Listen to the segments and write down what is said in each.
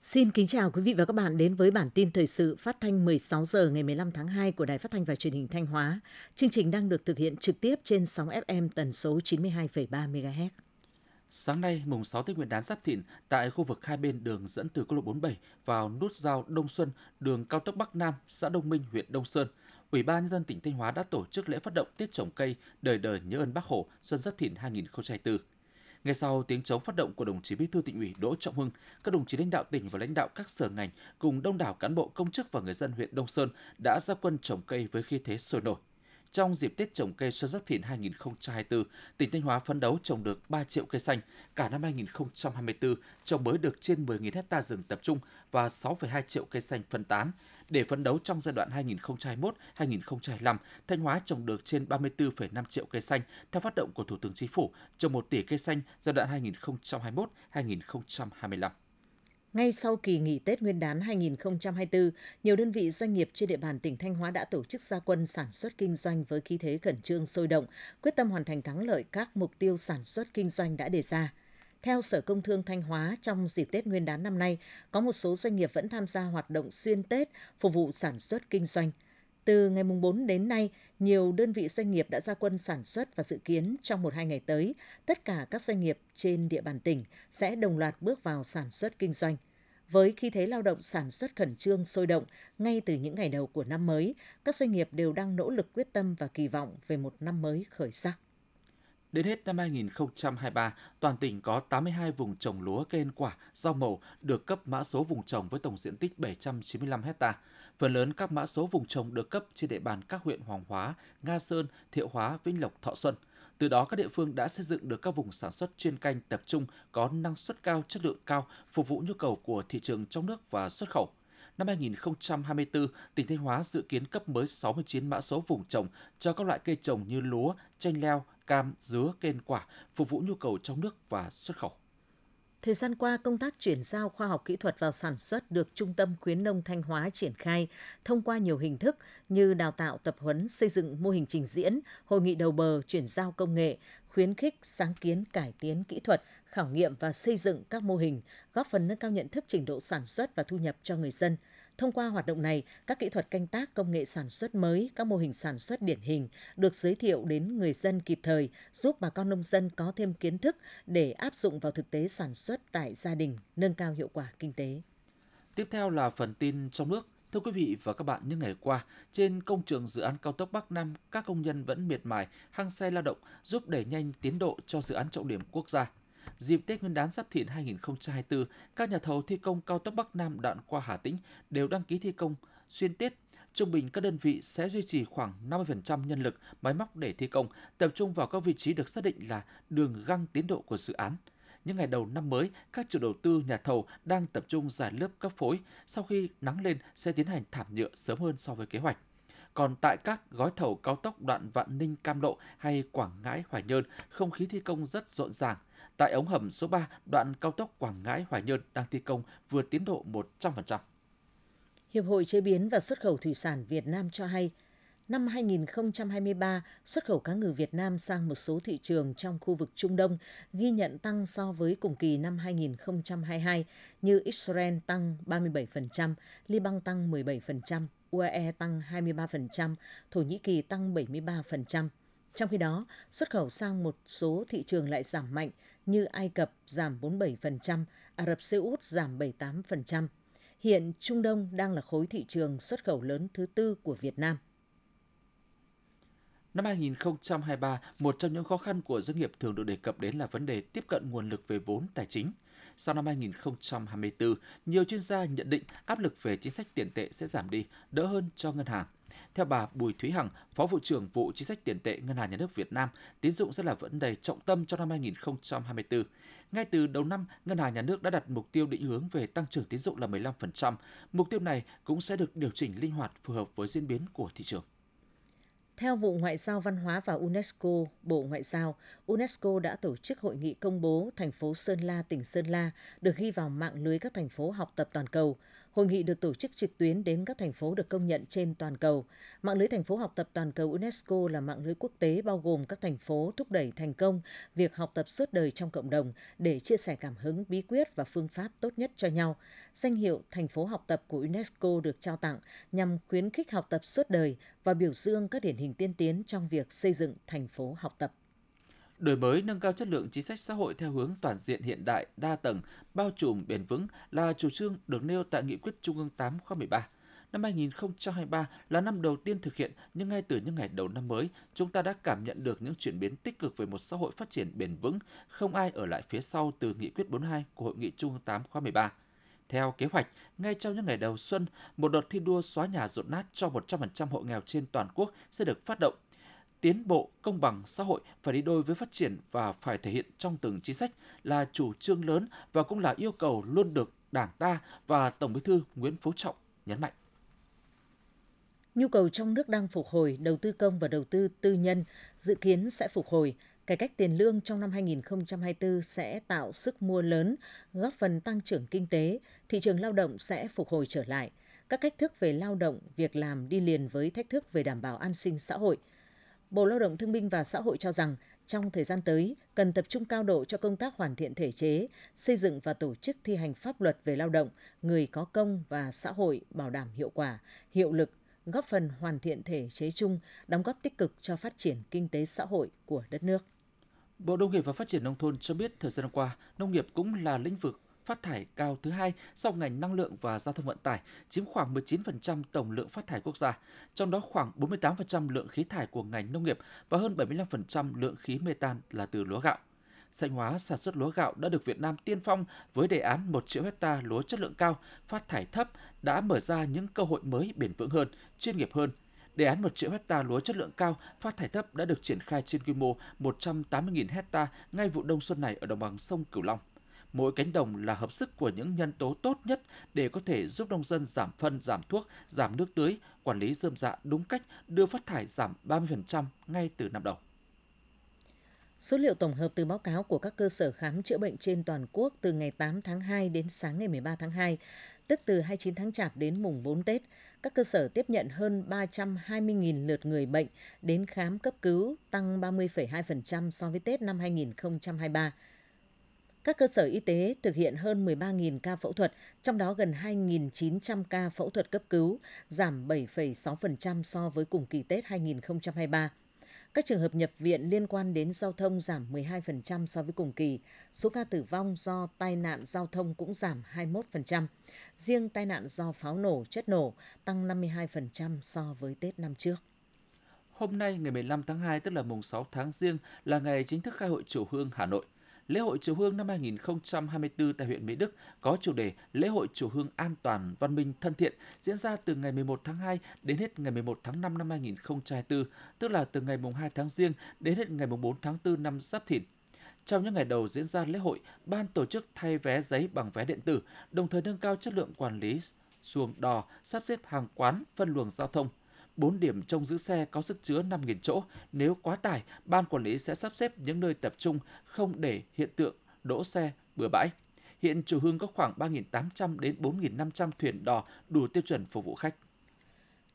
Xin kính chào quý vị và các bạn đến với bản tin thời sự phát thanh 16 giờ ngày 15 tháng 2 của Đài Phát thanh và Truyền hình Thanh Hóa. Chương trình đang được thực hiện trực tiếp trên sóng FM tần số 92,3 MHz. Sáng nay, mùng 6 Tết Nguyên đán Giáp Thìn, tại khu vực hai bên đường dẫn từ quốc lộ 47 vào nút giao Đông Xuân, đường cao tốc Bắc Nam, xã Đông Minh, huyện Đông Sơn, Ủy ban nhân dân tỉnh Thanh Hóa đã tổ chức lễ phát động Tết trồng cây đời đời nhớ ơn Bác Hồ Xuân Giáp Thìn 2024. Ngay sau tiếng chống phát động của đồng chí Bí thư tỉnh ủy Đỗ Trọng Hưng, các đồng chí lãnh đạo tỉnh và lãnh đạo các sở ngành cùng đông đảo cán bộ công chức và người dân huyện Đông Sơn đã ra quân trồng cây với khí thế sôi nổi. Trong dịp Tết trồng cây Xuân Giáp Thìn 2024, tỉnh Thanh Hóa phấn đấu trồng được 3 triệu cây xanh. Cả năm 2024, trồng mới được trên 10.000 hecta rừng tập trung và 6,2 triệu cây xanh phân tán. Để phấn đấu trong giai đoạn 2021-2025, Thanh Hóa trồng được trên 34,5 triệu cây xanh theo phát động của Thủ tướng Chính phủ, trồng 1 tỷ cây xanh giai đoạn 2021-2025. Ngay sau kỳ nghỉ Tết Nguyên đán 2024, nhiều đơn vị doanh nghiệp trên địa bàn tỉnh Thanh Hóa đã tổ chức gia quân sản xuất kinh doanh với khí thế khẩn trương sôi động, quyết tâm hoàn thành thắng lợi các mục tiêu sản xuất kinh doanh đã đề ra. Theo Sở Công Thương Thanh Hóa, trong dịp Tết Nguyên đán năm nay, có một số doanh nghiệp vẫn tham gia hoạt động xuyên Tết phục vụ sản xuất kinh doanh. Từ ngày mùng 4 đến nay, nhiều đơn vị doanh nghiệp đã ra quân sản xuất và dự kiến trong một hai ngày tới, tất cả các doanh nghiệp trên địa bàn tỉnh sẽ đồng loạt bước vào sản xuất kinh doanh. Với khí thế lao động sản xuất khẩn trương sôi động ngay từ những ngày đầu của năm mới, các doanh nghiệp đều đang nỗ lực quyết tâm và kỳ vọng về một năm mới khởi sắc. Đến hết năm 2023, toàn tỉnh có 82 vùng trồng lúa cây ăn quả, rau màu được cấp mã số vùng trồng với tổng diện tích 795 ha. Phần lớn các mã số vùng trồng được cấp trên địa bàn các huyện Hoàng Hóa, Nga Sơn, Thiệu Hóa, Vĩnh Lộc, Thọ Xuân. Từ đó các địa phương đã xây dựng được các vùng sản xuất chuyên canh tập trung có năng suất cao, chất lượng cao, phục vụ nhu cầu của thị trường trong nước và xuất khẩu. Năm 2024, tỉnh Thanh Hóa dự kiến cấp mới 69 mã số vùng trồng cho các loại cây trồng như lúa, chanh leo, cam, dứa, cây quả, phục vụ nhu cầu trong nước và xuất khẩu. Thời gian qua, công tác chuyển giao khoa học kỹ thuật vào sản xuất được Trung tâm Khuyến nông Thanh Hóa triển khai thông qua nhiều hình thức như đào tạo tập huấn, xây dựng mô hình trình diễn, hội nghị đầu bờ, chuyển giao công nghệ, khuyến khích sáng kiến cải tiến kỹ thuật, khảo nghiệm và xây dựng các mô hình, góp phần nâng cao nhận thức trình độ sản xuất và thu nhập cho người dân – Thông qua hoạt động này, các kỹ thuật canh tác công nghệ sản xuất mới, các mô hình sản xuất điển hình được giới thiệu đến người dân kịp thời, giúp bà con nông dân có thêm kiến thức để áp dụng vào thực tế sản xuất tại gia đình, nâng cao hiệu quả kinh tế. Tiếp theo là phần tin trong nước. Thưa quý vị và các bạn, những ngày qua, trên công trường dự án cao tốc Bắc Nam, các công nhân vẫn miệt mài, hăng say lao động, giúp đẩy nhanh tiến độ cho dự án trọng điểm quốc gia. Dịp Tết Nguyên đán Giáp Thìn 2024, các nhà thầu thi công cao tốc Bắc Nam đoạn qua Hà Tĩnh đều đăng ký thi công xuyên Tết. Trung bình các đơn vị sẽ duy trì khoảng 50% nhân lực, máy móc để thi công, tập trung vào các vị trí được xác định là đường găng tiến độ của dự án. Những ngày đầu năm mới, các chủ đầu tư nhà thầu đang tập trung giải lớp cấp phối, sau khi nắng lên sẽ tiến hành thảm nhựa sớm hơn so với kế hoạch. Còn tại các gói thầu cao tốc đoạn Vạn Ninh Cam Lộ hay Quảng Ngãi Hoài Nhơn, không khí thi công rất rộn ràng. Tại ống hầm số 3, đoạn cao tốc Quảng Ngãi Hoài Nhơn đang thi công vượt tiến độ 100%. Hiệp hội Chế biến và Xuất khẩu Thủy sản Việt Nam cho hay, năm 2023, xuất khẩu cá ngừ Việt Nam sang một số thị trường trong khu vực Trung Đông ghi nhận tăng so với cùng kỳ năm 2022 như Israel tăng 37%, Liban tăng 17%, UAE tăng 23%, Thổ Nhĩ Kỳ tăng 73%. Trong khi đó, xuất khẩu sang một số thị trường lại giảm mạnh như Ai Cập giảm 47%, Ả Rập Xê Út giảm 78%. Hiện Trung Đông đang là khối thị trường xuất khẩu lớn thứ tư của Việt Nam. Năm 2023, một trong những khó khăn của doanh nghiệp thường được đề cập đến là vấn đề tiếp cận nguồn lực về vốn tài chính. Sau năm 2024, nhiều chuyên gia nhận định áp lực về chính sách tiền tệ sẽ giảm đi, đỡ hơn cho ngân hàng. Theo bà Bùi Thúy Hằng, Phó vụ trưởng vụ chính sách tiền tệ Ngân hàng Nhà nước Việt Nam, tín dụng sẽ là vấn đề trọng tâm cho năm 2024. Ngay từ đầu năm, Ngân hàng Nhà nước đã đặt mục tiêu định hướng về tăng trưởng tín dụng là 15%. Mục tiêu này cũng sẽ được điều chỉnh linh hoạt phù hợp với diễn biến của thị trường. Theo Vụ Ngoại giao Văn hóa và UNESCO, Bộ Ngoại giao, UNESCO đã tổ chức hội nghị công bố thành phố Sơn La, tỉnh Sơn La được ghi vào mạng lưới các thành phố học tập toàn cầu. Hội nghị được tổ chức trực tuyến đến các thành phố được công nhận trên toàn cầu. Mạng lưới thành phố học tập toàn cầu UNESCO là mạng lưới quốc tế bao gồm các thành phố thúc đẩy thành công việc học tập suốt đời trong cộng đồng để chia sẻ cảm hứng, bí quyết và phương pháp tốt nhất cho nhau. Danh hiệu thành phố học tập của UNESCO được trao tặng nhằm khuyến khích học tập suốt đời và biểu dương các điển hình tiên tiến trong việc xây dựng thành phố học tập đổi mới nâng cao chất lượng chính sách xã hội theo hướng toàn diện hiện đại, đa tầng, bao trùm bền vững là chủ trương được nêu tại Nghị quyết Trung ương 8 khóa 13. Năm 2023 là năm đầu tiên thực hiện, nhưng ngay từ những ngày đầu năm mới, chúng ta đã cảm nhận được những chuyển biến tích cực về một xã hội phát triển bền vững, không ai ở lại phía sau từ Nghị quyết 42 của Hội nghị Trung ương 8 khóa 13. Theo kế hoạch, ngay trong những ngày đầu xuân, một đợt thi đua xóa nhà rột nát cho 100% hộ nghèo trên toàn quốc sẽ được phát động tiến bộ công bằng xã hội phải đi đôi với phát triển và phải thể hiện trong từng chính sách là chủ trương lớn và cũng là yêu cầu luôn được Đảng ta và Tổng Bí thư Nguyễn Phú Trọng nhấn mạnh. Nhu cầu trong nước đang phục hồi, đầu tư công và đầu tư tư nhân dự kiến sẽ phục hồi. Cải cách tiền lương trong năm 2024 sẽ tạo sức mua lớn, góp phần tăng trưởng kinh tế, thị trường lao động sẽ phục hồi trở lại. Các cách thức về lao động, việc làm đi liền với thách thức về đảm bảo an sinh xã hội – Bộ Lao động Thương binh và Xã hội cho rằng trong thời gian tới cần tập trung cao độ cho công tác hoàn thiện thể chế, xây dựng và tổ chức thi hành pháp luật về lao động, người có công và xã hội bảo đảm hiệu quả, hiệu lực, góp phần hoàn thiện thể chế chung, đóng góp tích cực cho phát triển kinh tế xã hội của đất nước. Bộ Nông nghiệp và Phát triển Nông thôn cho biết thời gian qua, nông nghiệp cũng là lĩnh vực phát thải cao thứ hai sau ngành năng lượng và giao thông vận tải, chiếm khoảng 19% tổng lượng phát thải quốc gia, trong đó khoảng 48% lượng khí thải của ngành nông nghiệp và hơn 75% lượng khí metan là từ lúa gạo. Xanh hóa sản xuất lúa gạo đã được Việt Nam tiên phong với đề án 1 triệu hecta lúa chất lượng cao, phát thải thấp đã mở ra những cơ hội mới bền vững hơn, chuyên nghiệp hơn, Đề án 1 triệu hecta lúa chất lượng cao, phát thải thấp đã được triển khai trên quy mô 180.000 hecta ngay vụ đông xuân này ở đồng bằng sông Cửu Long. Mỗi cánh đồng là hợp sức của những nhân tố tốt nhất để có thể giúp nông dân giảm phân, giảm thuốc, giảm nước tưới, quản lý dơm dạ đúng cách, đưa phát thải giảm 30% ngay từ năm đầu. Số liệu tổng hợp từ báo cáo của các cơ sở khám chữa bệnh trên toàn quốc từ ngày 8 tháng 2 đến sáng ngày 13 tháng 2, tức từ 29 tháng Chạp đến mùng 4 Tết, các cơ sở tiếp nhận hơn 320.000 lượt người bệnh đến khám cấp cứu, tăng 30,2% so với Tết năm 2023. Các cơ sở y tế thực hiện hơn 13.000 ca phẫu thuật, trong đó gần 2.900 ca phẫu thuật cấp cứu, giảm 7,6% so với cùng kỳ Tết 2023. Các trường hợp nhập viện liên quan đến giao thông giảm 12% so với cùng kỳ. Số ca tử vong do tai nạn giao thông cũng giảm 21%. Riêng tai nạn do pháo nổ, chất nổ tăng 52% so với Tết năm trước. Hôm nay ngày 15 tháng 2 tức là mùng 6 tháng Giêng là ngày chính thức khai hội chủ Hương Hà Nội – Lễ hội Chùa Hương năm 2024 tại huyện Mỹ Đức có chủ đề Lễ hội Chùa Hương an toàn, văn minh, thân thiện diễn ra từ ngày 11 tháng 2 đến hết ngày 11 tháng 5 năm 2024, tức là từ ngày mùng 2 tháng Giêng đến hết ngày mùng 4 tháng 4 năm Giáp Thìn. Trong những ngày đầu diễn ra lễ hội, ban tổ chức thay vé giấy bằng vé điện tử, đồng thời nâng cao chất lượng quản lý xuồng đò, sắp xếp hàng quán, phân luồng giao thông, 4 điểm trông giữ xe có sức chứa 5.000 chỗ. Nếu quá tải, ban quản lý sẽ sắp xếp những nơi tập trung không để hiện tượng đỗ xe bừa bãi. Hiện chủ hương có khoảng 3.800 đến 4.500 thuyền đò đủ tiêu chuẩn phục vụ khách.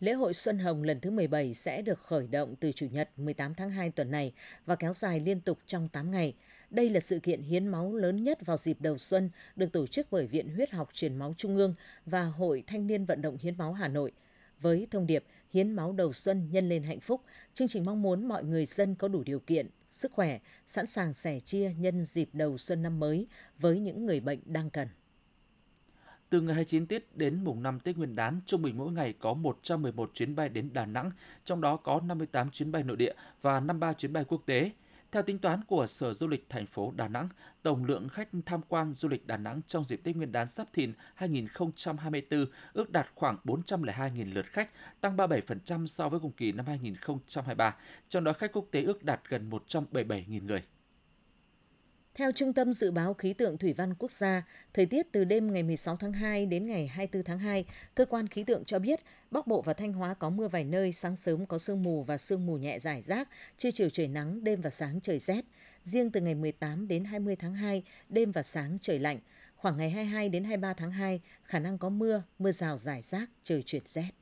Lễ hội Xuân Hồng lần thứ 17 sẽ được khởi động từ Chủ nhật 18 tháng 2 tuần này và kéo dài liên tục trong 8 ngày. Đây là sự kiện hiến máu lớn nhất vào dịp đầu xuân, được tổ chức bởi Viện Huyết học Truyền máu Trung ương và Hội Thanh niên Vận động Hiến máu Hà Nội. Với thông điệp hiến máu đầu xuân nhân lên hạnh phúc, chương trình mong muốn mọi người dân có đủ điều kiện, sức khỏe, sẵn sàng sẻ chia nhân dịp đầu xuân năm mới với những người bệnh đang cần. Từ ngày 29 Tết đến mùng 5 Tết Nguyên đán, trung bình mỗi ngày có 111 chuyến bay đến Đà Nẵng, trong đó có 58 chuyến bay nội địa và 53 chuyến bay quốc tế. Theo tính toán của Sở Du lịch thành phố Đà Nẵng, tổng lượng khách tham quan du lịch Đà Nẵng trong dịp Tết Nguyên đán Giáp Thìn 2024 ước đạt khoảng 402.000 lượt khách, tăng 37% so với cùng kỳ năm 2023, trong đó khách quốc tế ước đạt gần 177.000 người. Theo Trung tâm Dự báo Khí tượng Thủy văn Quốc gia, thời tiết từ đêm ngày 16 tháng 2 đến ngày 24 tháng 2, cơ quan khí tượng cho biết Bắc Bộ và Thanh Hóa có mưa vài nơi, sáng sớm có sương mù và sương mù nhẹ rải rác, trưa chiều trời nắng, đêm và sáng trời rét. Riêng từ ngày 18 đến 20 tháng 2, đêm và sáng trời lạnh. Khoảng ngày 22 đến 23 tháng 2, khả năng có mưa, mưa rào rải rác, trời chuyển rét.